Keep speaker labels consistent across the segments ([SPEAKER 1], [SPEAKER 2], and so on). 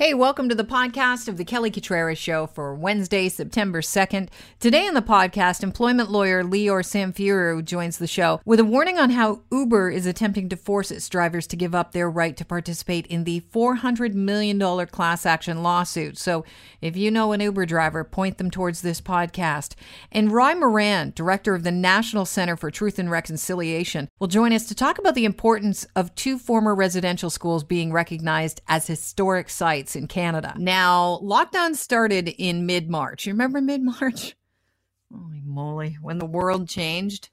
[SPEAKER 1] Hey, welcome to the podcast of the Kelly Cutrara Show for Wednesday, September 2nd. Today on the podcast, employment lawyer Lior Samfiru joins the show with a warning on how Uber is attempting to force its drivers to give up their right to participate in the $400 million class action lawsuit. So if you know an Uber driver, point them towards this podcast. And Ry Moran, director of the National Center for Truth and Reconciliation, will join us to talk about the importance of two former residential schools being recognized as historic sites in Canada. Now, lockdown started in mid March. You remember mid March? Holy moly, when the world changed.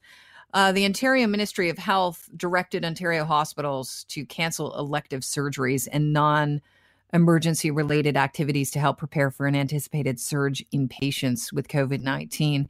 [SPEAKER 1] Uh, the Ontario Ministry of Health directed Ontario hospitals to cancel elective surgeries and non emergency related activities to help prepare for an anticipated surge in patients with COVID 19.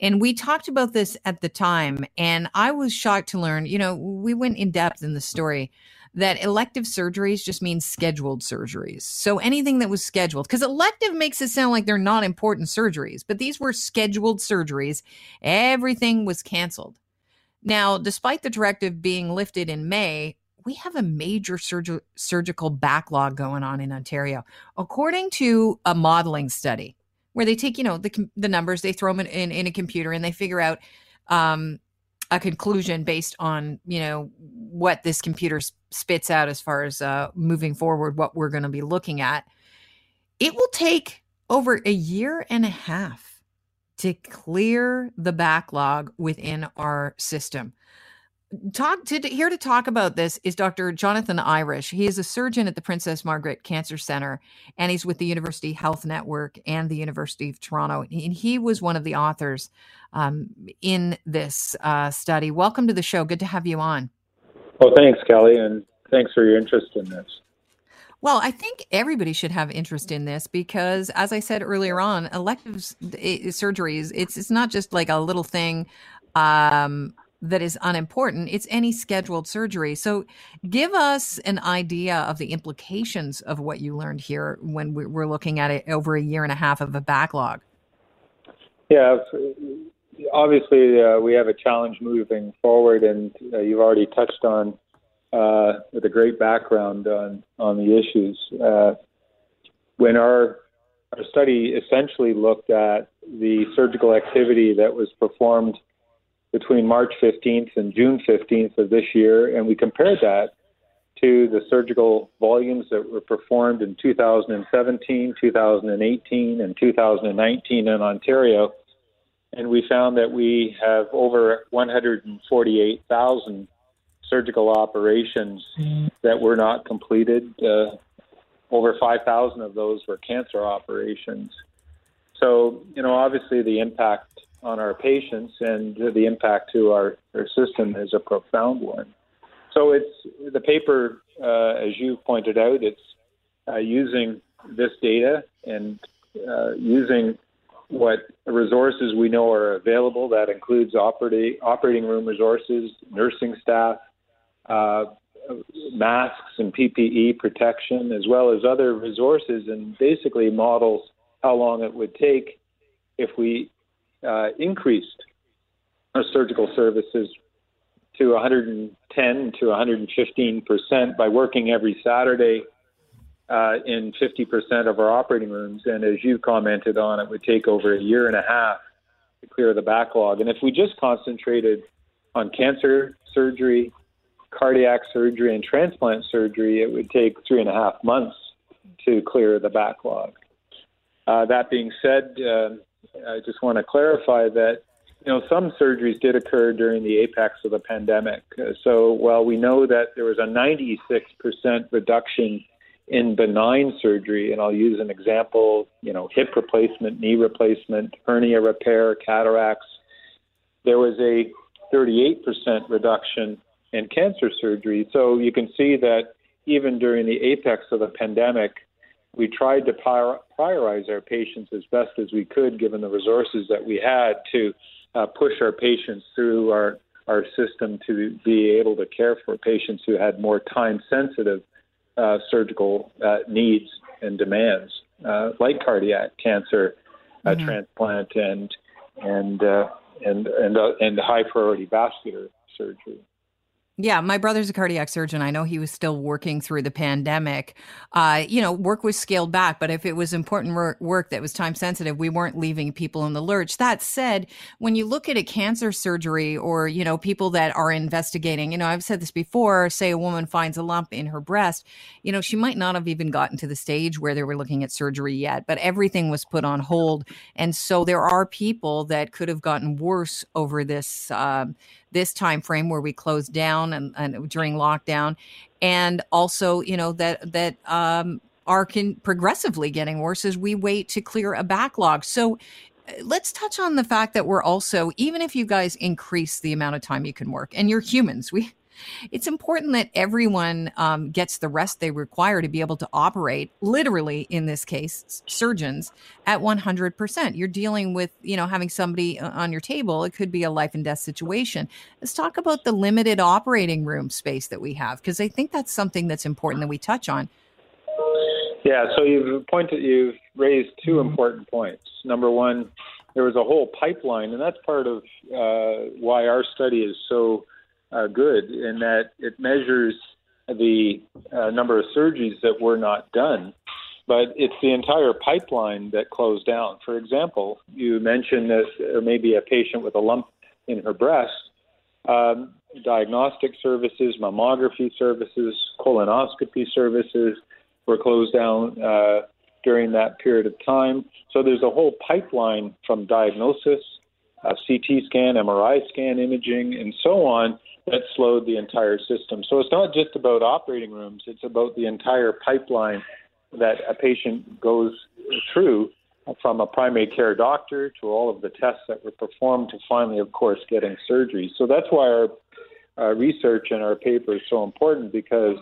[SPEAKER 1] And we talked about this at the time, and I was shocked to learn, you know, we went in depth in the story that elective surgeries just means scheduled surgeries. So anything that was scheduled, because elective makes it sound like they're not important surgeries, but these were scheduled surgeries. Everything was canceled. Now, despite the directive being lifted in May, we have a major surg- surgical backlog going on in Ontario. According to a modeling study, where they take, you know, the, the numbers, they throw them in, in, in a computer and they figure out um, a conclusion based on you know what this computer spits out as far as uh, moving forward what we're going to be looking at. It will take over a year and a half to clear the backlog within our system talk to here to talk about this is Dr. Jonathan Irish. He is a surgeon at the Princess Margaret Cancer Center, and he's with the University Health Network and the University of Toronto. And he was one of the authors um, in this uh, study. Welcome to the show. Good to have you on.
[SPEAKER 2] Oh, thanks, Kelly, and thanks for your interest in this.
[SPEAKER 1] Well, I think everybody should have interest in this because, as I said earlier on, elective surgeries, it's, it's not just like a little thing um, that is unimportant. It's any scheduled surgery. So, give us an idea of the implications of what you learned here when we're looking at it over a year and a half of a backlog.
[SPEAKER 2] Yeah, obviously, uh, we have a challenge moving forward, and uh, you've already touched on uh, with a great background on on the issues. Uh, when our our study essentially looked at the surgical activity that was performed between March 15th and June 15th of this year, and we compared that to the surgical volumes that were performed in 2017, 2018, and 2019 in Ontario. And we found that we have over 148,000 surgical operations that were not completed. Uh, over 5,000 of those were cancer operations. So, you know, obviously the impact on our patients and the impact to our, our system is a profound one. So it's the paper, uh, as you pointed out, it's uh, using this data and uh, using what resources we know are available. That includes operating operating room resources, nursing staff, uh, masks and PPE protection, as well as other resources, and basically models how long it would take if we uh, increased our surgical services to 110 to 115 percent by working every Saturday uh, in 50 percent of our operating rooms. And as you commented on, it would take over a year and a half to clear the backlog. And if we just concentrated on cancer surgery, cardiac surgery, and transplant surgery, it would take three and a half months to clear the backlog. Uh, that being said, uh, I just want to clarify that you know some surgeries did occur during the apex of the pandemic. So while we know that there was a 96% reduction in benign surgery, and I'll use an example, you know, hip replacement, knee replacement, hernia repair, cataracts, there was a 38% reduction in cancer surgery. So you can see that even during the apex of the pandemic, we tried to prioritize our patients as best as we could, given the resources that we had to uh, push our patients through our our system to be able to care for patients who had more time sensitive uh, surgical uh, needs and demands, uh, like cardiac cancer uh, mm-hmm. transplant and and uh, and and and high priority vascular surgery.
[SPEAKER 1] Yeah, my brother's a cardiac surgeon. I know he was still working through the pandemic. Uh, you know, work was scaled back, but if it was important work that was time sensitive, we weren't leaving people in the lurch. That said, when you look at a cancer surgery or, you know, people that are investigating, you know, I've said this before, say a woman finds a lump in her breast, you know, she might not have even gotten to the stage where they were looking at surgery yet, but everything was put on hold. And so there are people that could have gotten worse over this. Uh, this time frame where we closed down and, and during lockdown, and also you know that that um, are can progressively getting worse as we wait to clear a backlog. So uh, let's touch on the fact that we're also even if you guys increase the amount of time you can work and you're humans we it's important that everyone um, gets the rest they require to be able to operate, literally in this case, surgeons at 100%. You're dealing with, you know, having somebody uh, on your table. It could be a life and death situation. Let's talk about the limited operating room space that we have, because I think that's something that's important that we touch on.
[SPEAKER 2] Yeah, so you've pointed, you've raised two mm-hmm. important points. Number one, there was a whole pipeline, and that's part of uh, why our study is so uh, good in that it measures the uh, number of surgeries that were not done, but it's the entire pipeline that closed down. For example, you mentioned that there may be a patient with a lump in her breast. Um, diagnostic services, mammography services, colonoscopy services were closed down uh, during that period of time. So there's a whole pipeline from diagnosis, uh, CT scan, MRI scan imaging, and so on that slowed the entire system. So it's not just about operating rooms, it's about the entire pipeline that a patient goes through from a primary care doctor to all of the tests that were performed to finally, of course, getting surgery. So that's why our uh, research and our paper is so important because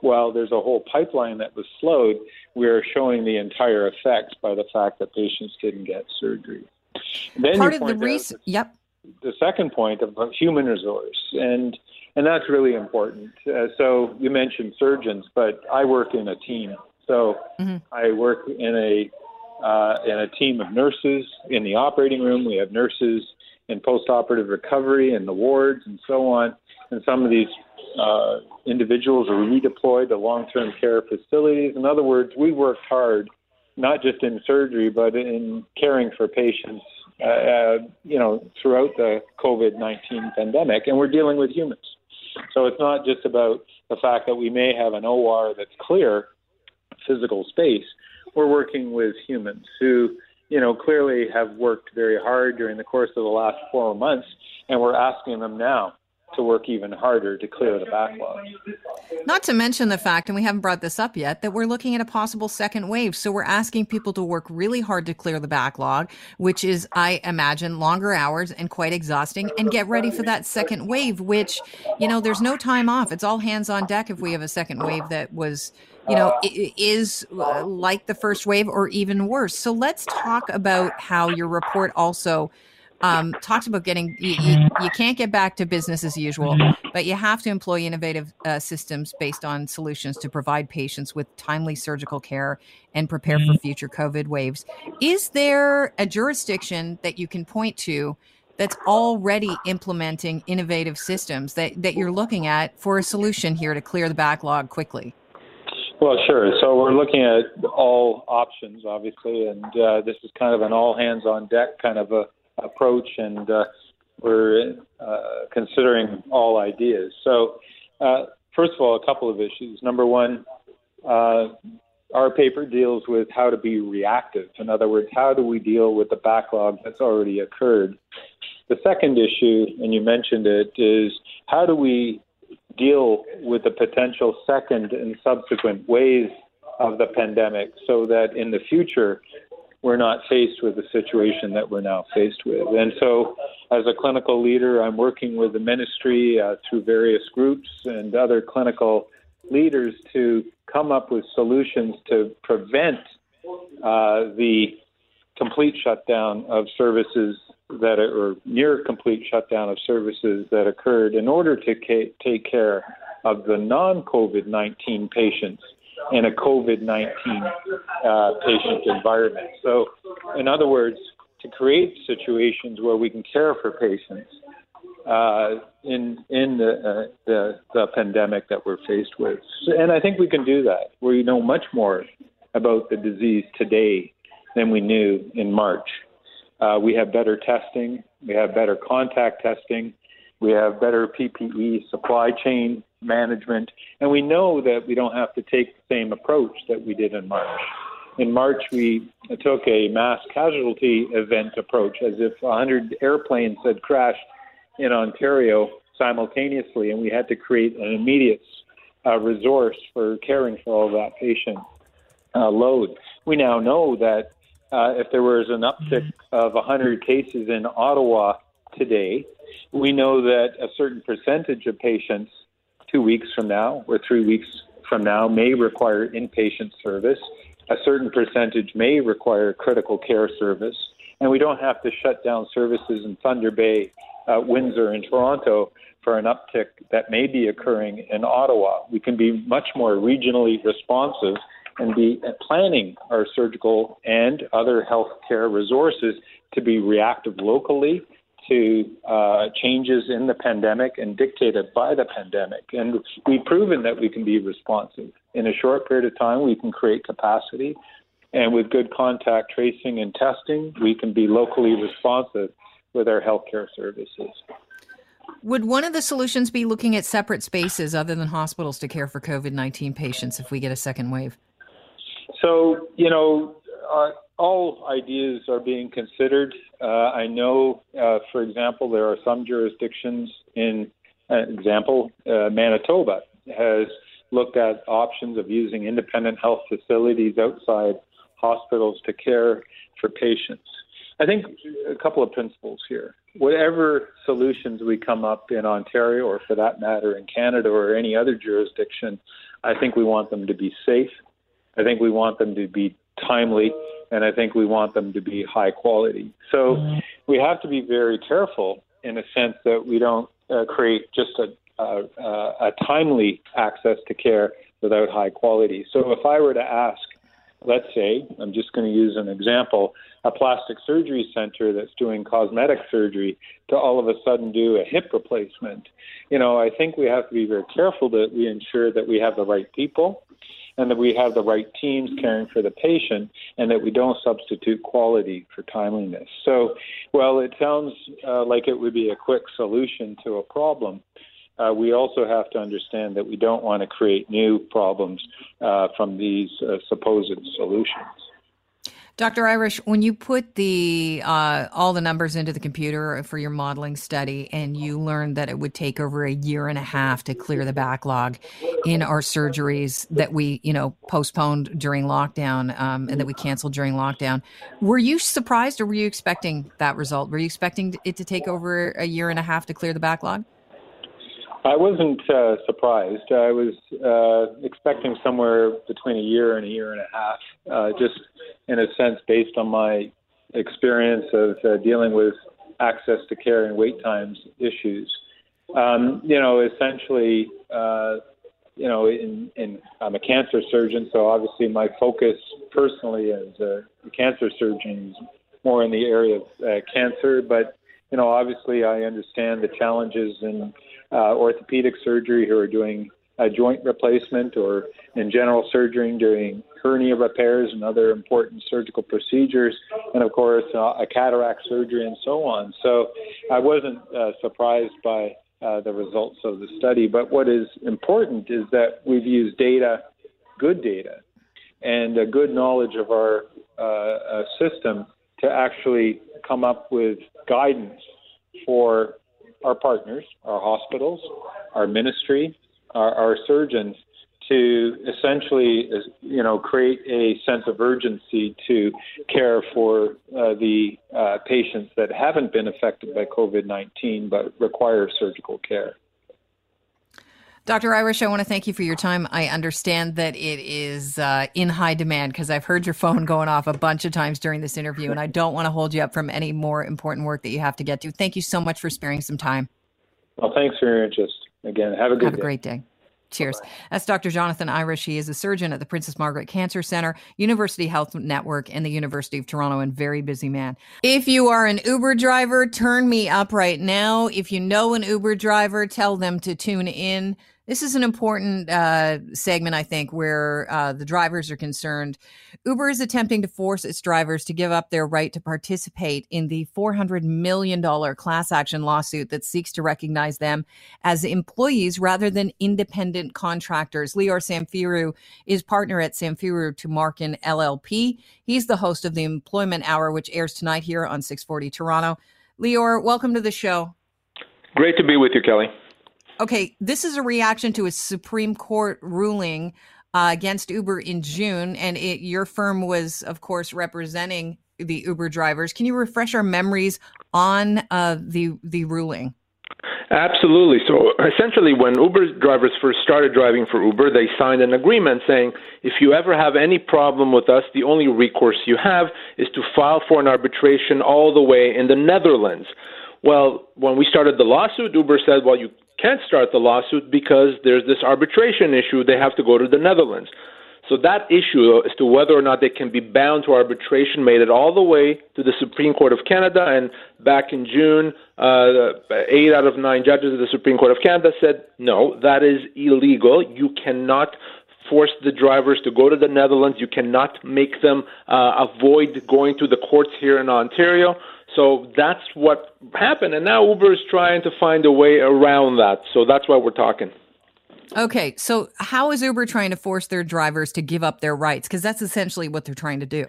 [SPEAKER 2] while there's a whole pipeline that was slowed, we're showing the entire effects by the fact that patients didn't get surgery.
[SPEAKER 1] Then Part of the research, yep
[SPEAKER 2] the second point of human resource, and and that's really important. Uh, so you mentioned surgeons, but I work in a team. So mm-hmm. I work in a uh, in a team of nurses in the operating room. We have nurses in post-operative recovery in the wards and so on. And some of these uh, individuals are redeployed to long-term care facilities. In other words, we worked hard, not just in surgery, but in caring for patients uh, uh, you know, throughout the COVID 19 pandemic, and we're dealing with humans. So it's not just about the fact that we may have an OR that's clear, physical space. We're working with humans who, you know, clearly have worked very hard during the course of the last four months, and we're asking them now to work even harder to clear the backlog.
[SPEAKER 1] Not to mention the fact, and we haven't brought this up yet, that we're looking at a possible second wave. So we're asking people to work really hard to clear the backlog, which is, I imagine, longer hours and quite exhausting, and get ready for that second wave, which, you know, there's no time off. It's all hands on deck if we have a second wave that was you know, is uh, like the first wave or even worse. So let's talk about how your report also um, talks about getting you, you, you, can't get back to business as usual, but you have to employ innovative uh, systems based on solutions to provide patients with timely surgical care and prepare for future COVID waves. Is there a jurisdiction that you can point to? That's already implementing innovative systems that, that you're looking at for a solution here to clear the backlog quickly.
[SPEAKER 2] Well, sure. So we're looking at all options, obviously, and uh, this is kind of an all hands on deck kind of a approach, and uh, we're uh, considering all ideas. So, uh, first of all, a couple of issues. Number one, uh, our paper deals with how to be reactive. In other words, how do we deal with the backlog that's already occurred? The second issue, and you mentioned it, is how do we deal with the potential second and subsequent waves of the pandemic so that in the future we're not faced with the situation that we're now faced with. And so, as a clinical leader, I'm working with the ministry uh, through various groups and other clinical leaders to come up with solutions to prevent uh, the complete shutdown of services that are, or near complete shutdown of services that occurred in order to ca- take care of the non COVID 19 patients in a COVID 19 uh, patient environment. So, in other words, to create situations where we can care for patients uh, in in the, uh, the the pandemic that we're faced with, and I think we can do that. We know much more about the disease today than we knew in March. Uh, we have better testing, we have better contact testing, we have better PPE supply chain management, and we know that we don't have to take the same approach that we did in March. In March, we took a mass casualty event approach as if 100 airplanes had crashed in Ontario simultaneously, and we had to create an immediate uh, resource for caring for all that patient uh, load. We now know that uh, if there was an uptick of 100 cases in Ottawa today, we know that a certain percentage of patients two weeks from now or three weeks from now may require inpatient service. A certain percentage may require critical care service. And we don't have to shut down services in Thunder Bay, uh, Windsor, and Toronto for an uptick that may be occurring in Ottawa. We can be much more regionally responsive and be planning our surgical and other healthcare resources to be reactive locally to uh, changes in the pandemic and dictated by the pandemic. And we've proven that we can be responsive. In a short period of time, we can create capacity. And with good contact tracing and testing, we can be locally responsive with our healthcare services.
[SPEAKER 1] Would one of the solutions be looking at separate spaces other than hospitals to care for COVID 19 patients if we get a second wave?
[SPEAKER 2] So, you know, uh, all ideas are being considered. Uh, I know, uh, for example, there are some jurisdictions in, uh, example, uh, Manitoba has looked at options of using independent health facilities outside hospitals to care for patients. I think a couple of principles here. Whatever solutions we come up in Ontario, or for that matter in Canada or any other jurisdiction, I think we want them to be safe I think we want them to be timely, and I think we want them to be high quality. So mm-hmm. we have to be very careful in a sense that we don't uh, create just a, a, a timely access to care without high quality. So if I were to ask, let's say, I'm just going to use an example, a plastic surgery center that's doing cosmetic surgery to all of a sudden do a hip replacement, you know, I think we have to be very careful that we ensure that we have the right people and that we have the right teams caring for the patient, and that we don't substitute quality for timeliness. So, while it sounds uh, like it would be a quick solution to a problem. Uh, we also have to understand that we don't want to create new problems uh, from these uh, supposed solutions.
[SPEAKER 1] Dr. Irish, when you put the uh, all the numbers into the computer for your modeling study, and you learned that it would take over a year and a half to clear the backlog in our surgeries that we, you know, postponed during lockdown um, and that we canceled during lockdown, were you surprised, or were you expecting that result? Were you expecting it to take over a year and a half to clear the backlog?
[SPEAKER 2] I wasn't uh, surprised. I was uh, expecting somewhere between a year and a year and a half, uh, just in a sense based on my experience of uh, dealing with access to care and wait times issues. Um, you know, essentially, uh, you know, in, in, I'm a cancer surgeon, so obviously my focus personally as a cancer surgeon is more in the area of uh, cancer, but you know, obviously I understand the challenges in uh, orthopedic surgery who are doing a joint replacement or in general surgery doing hernia repairs and other important surgical procedures, and of course uh, a cataract surgery and so on. So I wasn't uh, surprised by uh, the results of the study. But what is important is that we've used data, good data, and a good knowledge of our uh, uh, system to actually come up with guidance for our partners, our hospitals, our ministry, our, our surgeons to essentially, you know, create a sense of urgency to care for uh, the uh, patients that haven't been affected by COVID-19 but require surgical care.
[SPEAKER 1] Dr. Irish, I want to thank you for your time. I understand that it is uh, in high demand because I've heard your phone going off a bunch of times during this interview, and I don't want to hold you up from any more important work that you have to get to. Thank you so much for sparing some time.
[SPEAKER 2] Well, thanks for your interest. Again, have a good
[SPEAKER 1] have
[SPEAKER 2] day.
[SPEAKER 1] a great day. Cheers. That's Dr. Jonathan Irish. He is a surgeon at the Princess Margaret Cancer Center, University Health Network, and the University of Toronto, and very busy man. If you are an Uber driver, turn me up right now. If you know an Uber driver, tell them to tune in this is an important uh, segment, I think, where uh, the drivers are concerned. Uber is attempting to force its drivers to give up their right to participate in the $400 million class action lawsuit that seeks to recognize them as employees rather than independent contractors. Lior Samfiru is partner at Samfiru Tumarkin LLP. He's the host of the Employment Hour, which airs tonight here on 640 Toronto. Lior, welcome to the show.
[SPEAKER 3] Great to be with you, Kelly.
[SPEAKER 1] Okay, this is a reaction to a Supreme Court ruling uh, against Uber in June, and it, your firm was, of course, representing the Uber drivers. Can you refresh our memories on uh, the the ruling?
[SPEAKER 3] Absolutely. So essentially, when Uber drivers first started driving for Uber, they signed an agreement saying if you ever have any problem with us, the only recourse you have is to file for an arbitration all the way in the Netherlands. Well, when we started the lawsuit, Uber said, well, you can't start the lawsuit because there's this arbitration issue. They have to go to the Netherlands. So that issue as to whether or not they can be bound to arbitration made it all the way to the Supreme Court of Canada. And back in June, uh, eight out of nine judges of the Supreme Court of Canada said, no, that is illegal. You cannot force the drivers to go to the Netherlands. You cannot make them uh, avoid going to the courts here in Ontario. So that's what happened. And now Uber is trying to find a way around that. So that's why we're talking.
[SPEAKER 1] Okay. So how is Uber trying to force their drivers to give up their rights? Because that's essentially what they're trying to do.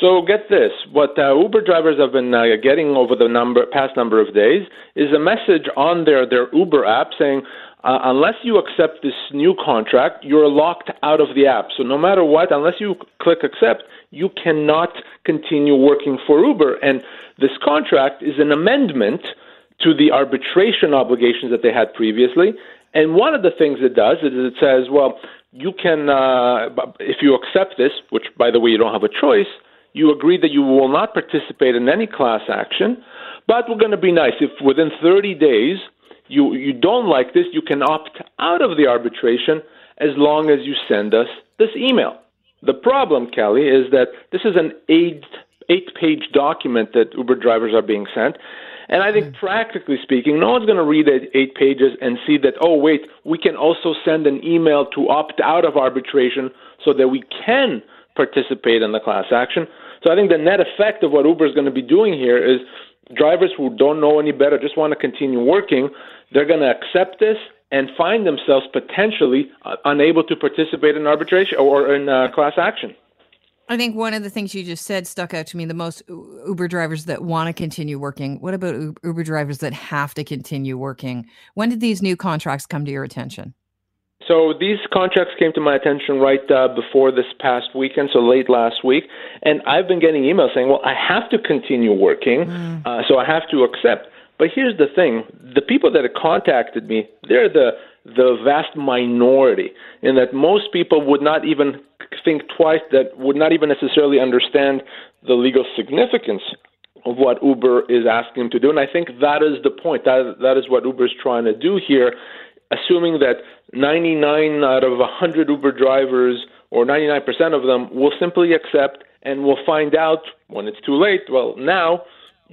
[SPEAKER 3] So get this: what uh, Uber drivers have been uh, getting over the number past number of days is a message on their their Uber app saying, uh, unless you accept this new contract, you're locked out of the app. So no matter what, unless you click accept, you cannot continue working for Uber. And this contract is an amendment to the arbitration obligations that they had previously. And one of the things it does is it says, well, you can, uh, if you accept this, which by the way, you don't have a choice, you agree that you will not participate in any class action, but we're going to be nice. If within 30 days you, you don't like this, you can opt out of the arbitration as long as you send us this email. The problem, Kelly, is that this is an eight, eight page document that Uber drivers are being sent. And I think, mm. practically speaking, no one's going to read eight, eight pages and see that, oh, wait, we can also send an email to opt out of arbitration so that we can participate in the class action. So I think the net effect of what Uber is going to be doing here is drivers who don't know any better, just want to continue working, they're going to accept this and find themselves potentially uh, unable to participate in arbitration or in uh, class action.
[SPEAKER 1] I think one of the things you just said stuck out to me the most Uber drivers that want to continue working. What about Uber drivers that have to continue working? When did these new contracts come to your attention?
[SPEAKER 3] So these contracts came to my attention right uh, before this past weekend, so late last week, and I've been getting emails saying, "Well, I have to continue working, mm. uh, so I have to accept." But here's the thing: the people that have contacted me, they're the the vast minority, in that most people would not even think twice, that would not even necessarily understand the legal significance of what Uber is asking them to do. And I think that is the point. That that is what Uber is trying to do here, assuming that 99 out of 100 Uber drivers or 99% of them will simply accept and will find out when it's too late. Well, now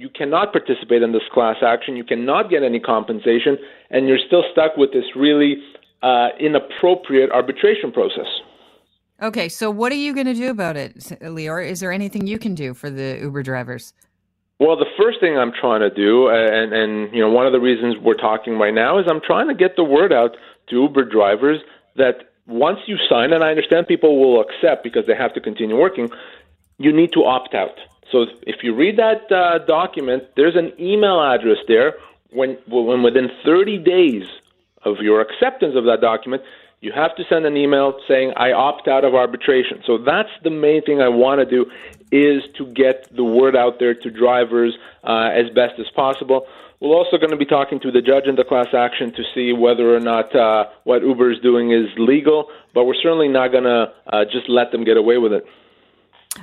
[SPEAKER 3] you cannot participate in this class action, you cannot get any compensation, and you're still stuck with this really uh, inappropriate arbitration process.
[SPEAKER 1] Okay, so what are you going to do about it, Lior? Is there anything you can do for the Uber drivers?
[SPEAKER 3] Well, the first thing I'm trying to do, and, and you know, one of the reasons we're talking right now is I'm trying to get the word out to Uber drivers that once you sign, and I understand people will accept because they have to continue working, you need to opt out. So if you read that uh, document, there's an email address there. When, when within 30 days of your acceptance of that document, you have to send an email saying I opt out of arbitration. So that's the main thing I want to do is to get the word out there to drivers uh, as best as possible. We're also going to be talking to the judge in the class action to see whether or not uh, what Uber is doing is legal, but we're certainly not going to uh, just let them get away with it.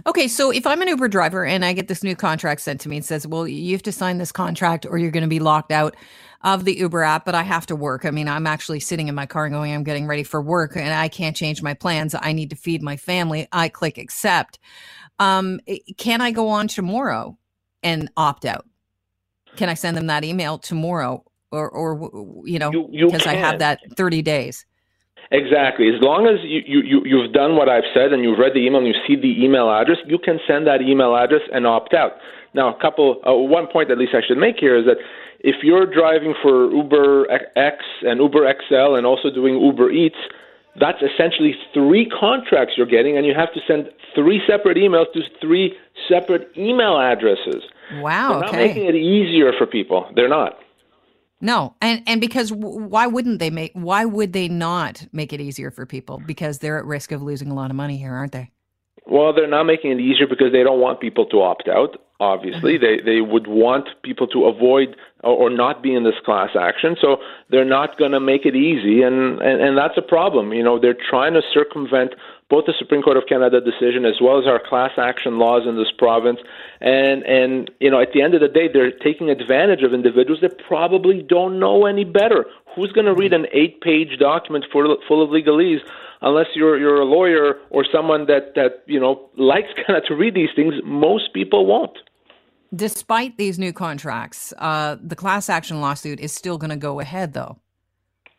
[SPEAKER 1] Okay, so if I'm an Uber driver and I get this new contract sent to me and says, well, you have to sign this contract or you're going to be locked out of the Uber app, but I have to work. I mean, I'm actually sitting in my car and going, I'm getting ready for work and I can't change my plans. I need to feed my family. I click accept. Um, can I go on tomorrow and opt out? Can I send them that email tomorrow or, or you know, because. I have that 30 days?
[SPEAKER 3] Exactly. As long as you, you, you've done what I've said and you've read the email and you see the email address, you can send that email address and opt out. Now, a couple, uh, one point at least I should make here is that if you're driving for Uber X and Uber XL and also doing Uber Eats, that's essentially three contracts you're getting, and you have to send three separate emails to three separate email addresses.
[SPEAKER 1] Wow.
[SPEAKER 3] They're not
[SPEAKER 1] okay.
[SPEAKER 3] making it easier for people. They're not.
[SPEAKER 1] No, and and because why wouldn't they make? Why would they not make it easier for people? Because they're at risk of losing a lot of money here, aren't they?
[SPEAKER 3] Well, they're not making it easier because they don't want people to opt out. Obviously, mm-hmm. they they would want people to avoid or, not be in this class action. So they're not going to make it easy, and, and and that's a problem. You know, they're trying to circumvent both the Supreme Court of Canada decision as well as our class action laws in this province. And and you know, at the end of the day, they're taking advantage of individuals that probably don't know any better. Who's going to read an eight-page document full full of legalese? Unless you're you're a lawyer or someone that that you know likes kind of to read these things, most people won't.
[SPEAKER 1] Despite these new contracts, uh, the class action lawsuit is still going to go ahead, though.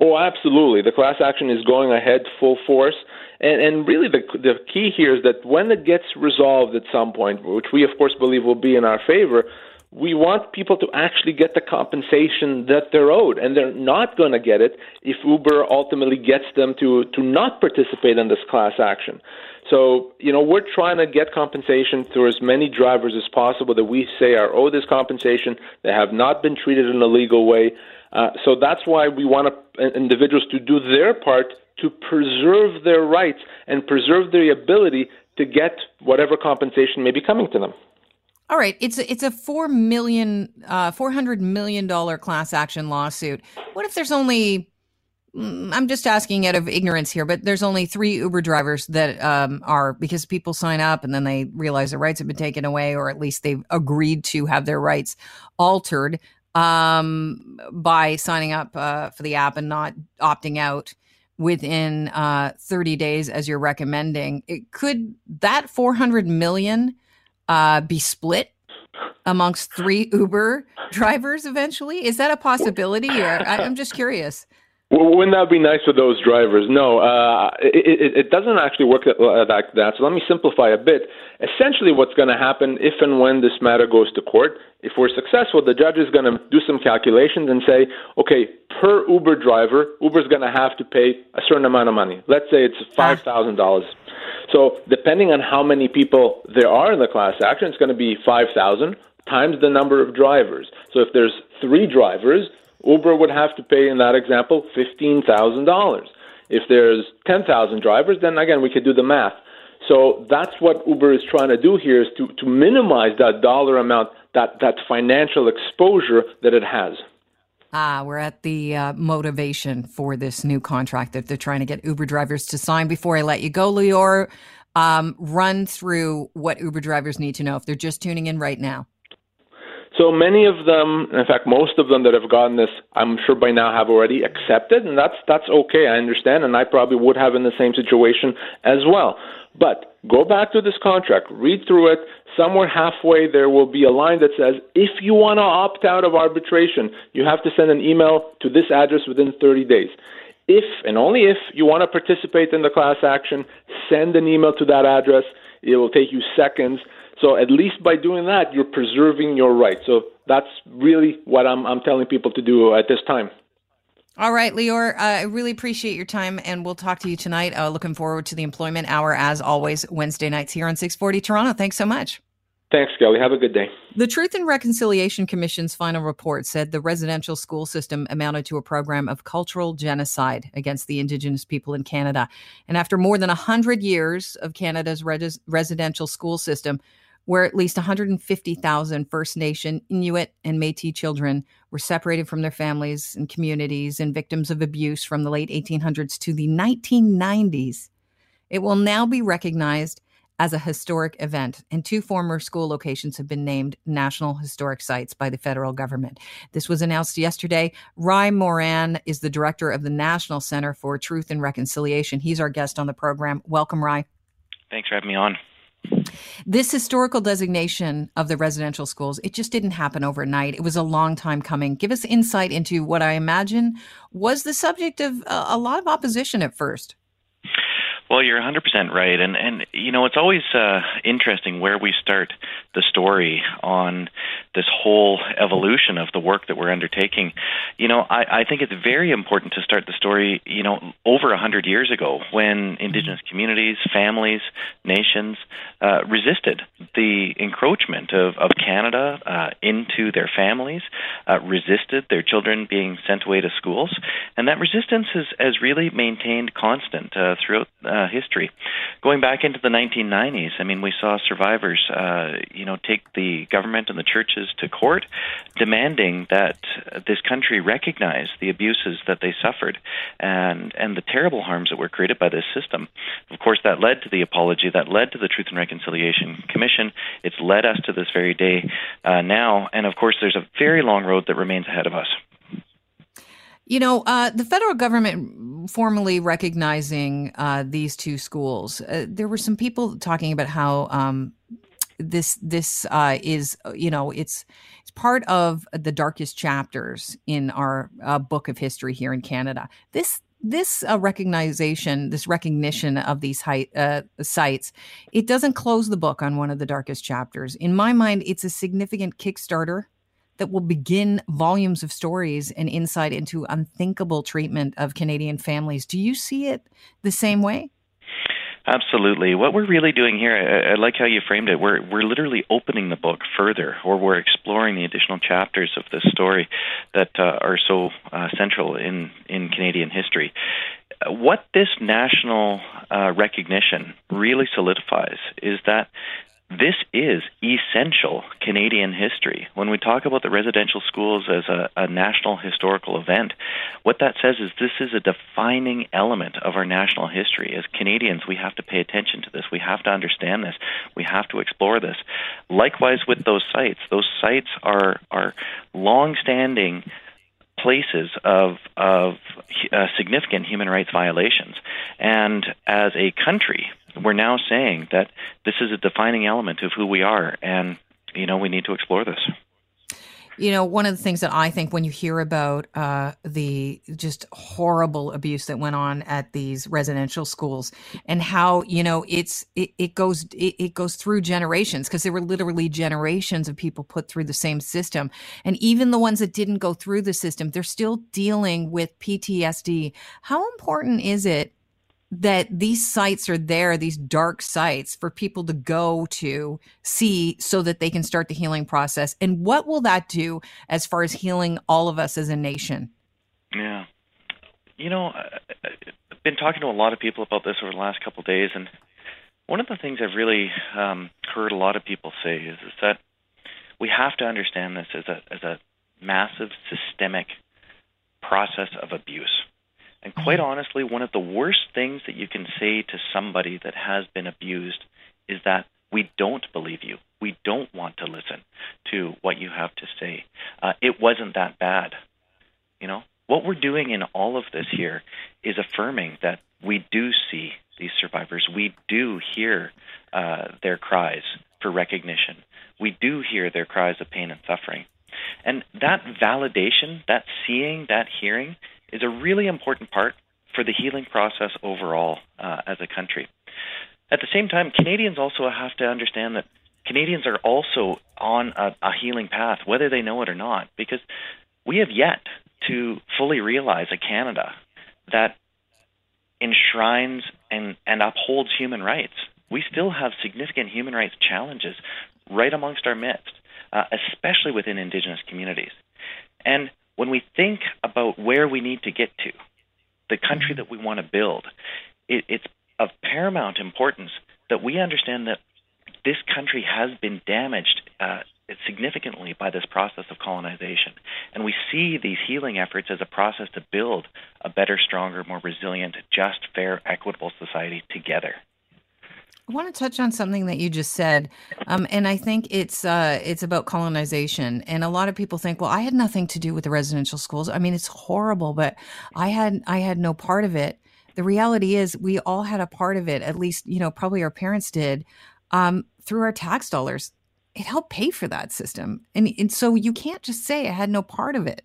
[SPEAKER 3] Oh, absolutely. The class action is going ahead full force. And, and really, the, the key here is that when it gets resolved at some point, which we, of course, believe will be in our favor, we want people to actually get the compensation that they're owed. And they're not going to get it if Uber ultimately gets them to, to not participate in this class action. So, you know, we're trying to get compensation through as many drivers as possible that we say are owed this compensation. They have not been treated in a legal way. Uh, so that's why we want individuals to do their part to preserve their rights and preserve their ability to get whatever compensation may be coming to them.
[SPEAKER 1] All right, it's a, it's a four million, uh, four hundred million dollar class action lawsuit. What if there's only Mm, I'm just asking out of ignorance here, but there's only three Uber drivers that um, are because people sign up and then they realize their rights have been taken away, or at least they've agreed to have their rights altered um, by signing up uh, for the app and not opting out within uh, 30 days, as you're recommending. It could that 400 million uh, be split amongst three Uber drivers eventually? Is that a possibility? Or I, I'm just curious.
[SPEAKER 3] Well, wouldn't that be nice for those drivers? No, uh, it, it, it doesn't actually work that, like that. So let me simplify a bit. Essentially, what's going to happen if and when this matter goes to court, if we're successful, the judge is going to do some calculations and say, okay, per Uber driver, Uber's going to have to pay a certain amount of money. Let's say it's five thousand dollars. So depending on how many people there are in the class action, it's going to be five thousand times the number of drivers. So if there's three drivers, Uber would have to pay, in that example, $15,000. If there's 10,000 drivers, then again, we could do the math. So that's what Uber is trying to do here is to, to minimize that dollar amount, that, that financial exposure that it has.
[SPEAKER 1] Ah, we're at the uh, motivation for this new contract that they're trying to get Uber drivers to sign. Before I let you go, Lior, um, run through what Uber drivers need to know if they're just tuning in right now.
[SPEAKER 3] So many of them, in fact, most of them that have gotten this, I'm sure by now have already accepted, and that's that's okay. I understand, and I probably would have in the same situation as well. But go back to this contract, read through it. Somewhere halfway, there will be a line that says, if you want to opt out of arbitration, you have to send an email to this address within 30 days. If and only if you want to participate in the class action, send an email to that address. It will take you seconds so at least by doing that, you're preserving your rights. So that's really what I'm, I'm telling people to do at this time.
[SPEAKER 1] All right, Lior, uh, I really appreciate your time, and we'll talk to you tonight. Uh, looking forward to the employment hour, as always, Wednesday nights here on 640 Toronto. Thanks so much.
[SPEAKER 3] Thanks, Kelly. Have a good day.
[SPEAKER 1] The Truth and Reconciliation Commission's final report said the residential school system amounted to a program of cultural genocide against the Indigenous people in Canada. And after more than 100 years of Canada's res- residential school system, where at least 150,000 First Nation, Inuit, and Metis children were separated from their families and communities and victims of abuse from the late 1800s to the 1990s. It will now be recognized as a historic event, and two former school locations have been named National Historic Sites by the federal government. This was announced yesterday. Ry Moran is the director of the National Center for Truth and Reconciliation. He's our guest on the program. Welcome, Ry.
[SPEAKER 4] Thanks for having me on.
[SPEAKER 1] This historical designation of the residential schools, it just didn't happen overnight. It was a long time coming. Give us insight into what I imagine was the subject of a lot of opposition at first.
[SPEAKER 4] Well, you're 100% right, and and you know it's always uh, interesting where we start the story on this whole evolution of the work that we're undertaking. You know, I, I think it's very important to start the story. You know, over hundred years ago, when Indigenous communities, families, nations uh, resisted the encroachment of of Canada uh, into their families, uh, resisted their children being sent away to schools, and that resistance has has really maintained constant uh, throughout uh, history. Going back into the 1990s, I mean, we saw survivors, uh, you know, take the government and the churches to court, demanding that this country recognize the abuses that they suffered and and the terrible harms that were created by this system. Of course, that led to the apology, that led to the Truth and Reconciliation Commission. It's led us to this very day uh, now, and of course, there's a very long road that remains ahead of us.
[SPEAKER 1] You know, uh, the federal government formally recognizing uh, these two schools, uh, there were some people talking about how um, this this uh, is, you know, it's it's part of the darkest chapters in our uh, book of history here in Canada. This this uh, recognition, this recognition of these height, uh, sites, it doesn't close the book on one of the darkest chapters. In my mind, it's a significant Kickstarter that will begin volumes of stories and insight into unthinkable treatment of Canadian families. Do you see it the same way?
[SPEAKER 4] Absolutely. What we're really doing here, I, I, like how you framed it. We're we're literally opening the book further, or we're exploring the additional chapters of this story that uh, are so uh, central in in Canadian history. What this national uh, recognition really solidifies is that this is essential Canadian history. When we talk about the residential schools as a, a, national historical event, what that says is this is a defining element of our national history. As Canadians, we have to pay attention to this. We have to understand this. We have to explore this. Likewise with those sites. Those sites are are long-standing places of of uh, significant human rights violations. And as a country, we're now saying that this is a defining element of who we are, and you know we need to explore this.
[SPEAKER 1] You know, one of the things that I think when you hear about uh, the just horrible abuse that went on at these residential schools and how you know it's it, it goes it, it goes through generations because there were literally generations of people put through the same system, and even the ones that didn't go through the system, they're still dealing with PTSD. How important is it that these sites are there, these dark sites for people to go to see so that they can start the healing process. And what will that do as far as healing all of us as a nation?
[SPEAKER 4] Yeah. You know, I've been talking to a lot of people about this over the last couple of days, and one of the things I've really um, heard a lot of people say is, is that we have to understand this as a as a massive systemic process of abuse and quite honestly, one of the worst things that you can say to somebody that has been abused is that we don't believe you. We don't want to listen to what you have to say. Uh, it wasn't that bad. You know, what we're doing in all of this here is affirming that we do see these survivors. We do hear uh, their cries for recognition. We do hear their cries of pain and suffering. And that validation, that seeing, that hearing, is a really important part for the healing process overall uh, as a country. At the same time, Canadians also have to understand that Canadians are also on a, a healing path, whether they know it or not, because we have yet to fully realize a Canada that enshrines and, and upholds human rights. We still have significant human rights challenges right amongst our midst, uh, especially within Indigenous communities. And when we think about where we need to get to, the country that we want to build, it, it's of paramount importance that we understand that this country has been damaged uh, significantly by this process of colonization. And we see these healing efforts as a process to build a better, stronger, more resilient, just, fair, equitable society together.
[SPEAKER 1] I want to touch on something that you just said, um, and I think it's uh, it's about colonization. And a lot of people think, well, I had nothing to do with the residential schools. I mean, it's horrible, but I had I had no part of it. The reality is, we all had a part of it. At least, you know, probably our parents did um, through our tax dollars. It helped pay for that system, and and so you can't just say I had no part of it.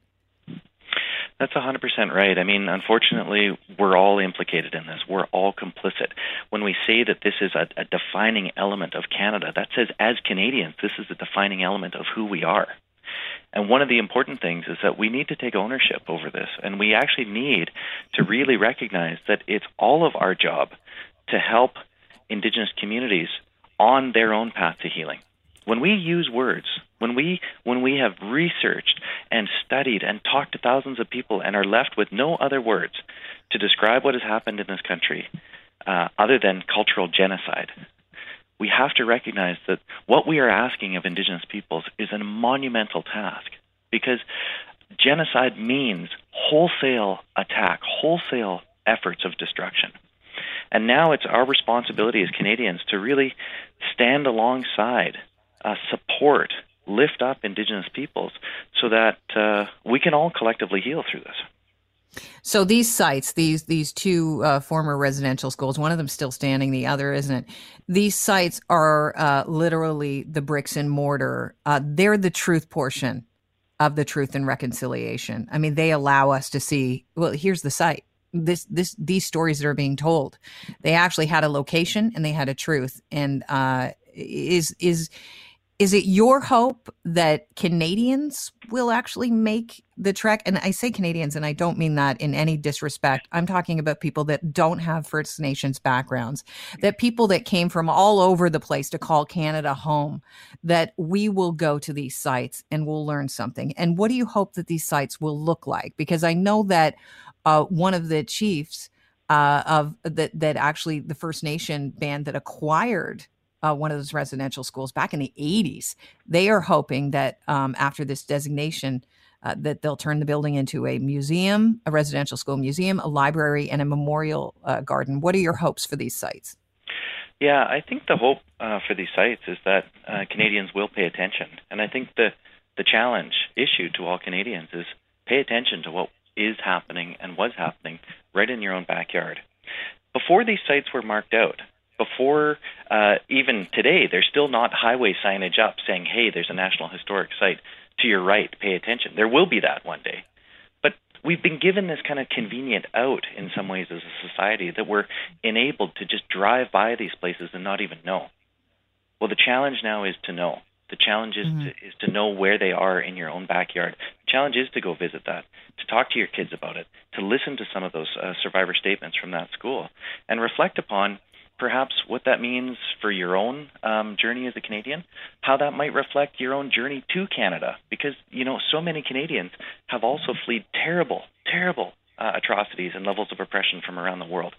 [SPEAKER 4] That's 100% right. I mean, unfortunately, we're all implicated in this. We're all complicit. When we say that this is a, a defining element of Canada, that says as Canadians, this is a defining element of who we are. And one of the important things is that we need to take ownership over this. And we actually need to really recognize that it's all of our job to help Indigenous communities on their own path to healing. When we use words, when we when we have researched and studied and talked to thousands of people and are left with no other words to describe what has happened in this country uh, other than cultural genocide, we have to recognize that what we are asking of Indigenous peoples is a monumental task because genocide means wholesale attack, wholesale efforts of destruction. And now it's our responsibility as Canadians to really stand alongside uh, support, lift up Indigenous peoples so that uh, we can all collectively heal through this.
[SPEAKER 1] So these sites, these these two uh, former residential schools, one of them still standing, the other isn't. These sites are uh, literally the bricks and mortar. Uh, they're the truth portion of the truth and reconciliation. I mean, they allow us to see. Well, here's the site. This this these stories that are being told. They actually had a location and they had a truth. And uh, is is is it your hope that Canadians will actually make the trek? And I say Canadians, and I don't mean that in any disrespect. I'm talking about people that don't have First Nations backgrounds, that people that came from all over the place to call Canada home, that we will go to these sites and we'll learn something. And what do you hope that these sites will look like? Because I know that uh, one of the chiefs uh, of that that actually the First Nation band that acquired uh, one of those residential schools back in the 80s. They are hoping that um, after this designation, uh, that they'll turn the building into a museum, a residential school museum, a library, and a memorial uh, garden. What are your hopes for these sites?
[SPEAKER 4] Yeah, I think the hope uh, for these sites is that uh, Canadians will pay attention, and I think the the challenge issue to all Canadians is pay attention to what is happening and was happening right in your own backyard. Before these sites were marked out, before uh, even today, there's still not highway signage up saying, hey, there's a National Historic Site to your right, pay attention. There will be that one day. But we've been given this kind of convenient out in some ways as a society that we're enabled to just drive by these places and not even know. Well, the challenge now is to know. The challenge is, mm-hmm. to, is to know where they are in your own backyard. The challenge is to go visit that, to talk to your kids about it, to listen to some of those uh, survivor statements from that school, and reflect upon perhaps what that means for your own um, journey as a Canadian, how that might reflect your own journey to Canada, because you know so many Canadians have also fled terrible, terrible uh, atrocities and levels of oppression from around the world.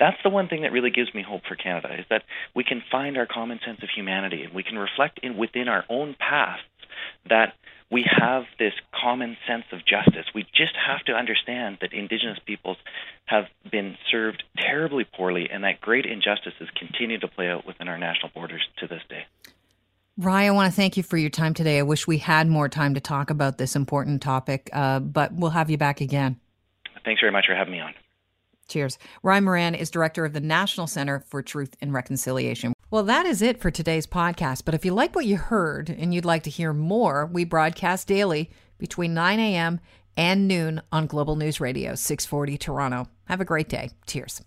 [SPEAKER 4] That's the one thing that really gives me hope for Canada is that we can find our common sense of humanity and we can reflect in within our own pasts that we have this common sense of justice. We just have to understand that Indigenous peoples have been served terribly poorly and that great injustices continue to play out within our national borders to this day.
[SPEAKER 1] Ry, I want to thank you for your time today. I wish we had more time to talk about this important topic, uh, but we'll have you back again.
[SPEAKER 4] Thanks very much for having me on.
[SPEAKER 1] Cheers. Ry Moran is director of the National Center for Truth and Reconciliation. Well, that is it for today's podcast. But if you like what you heard and you'd like to hear more, we broadcast daily between 9 a.m. and noon on Global News Radio, 640 Toronto. Have a great day. Cheers.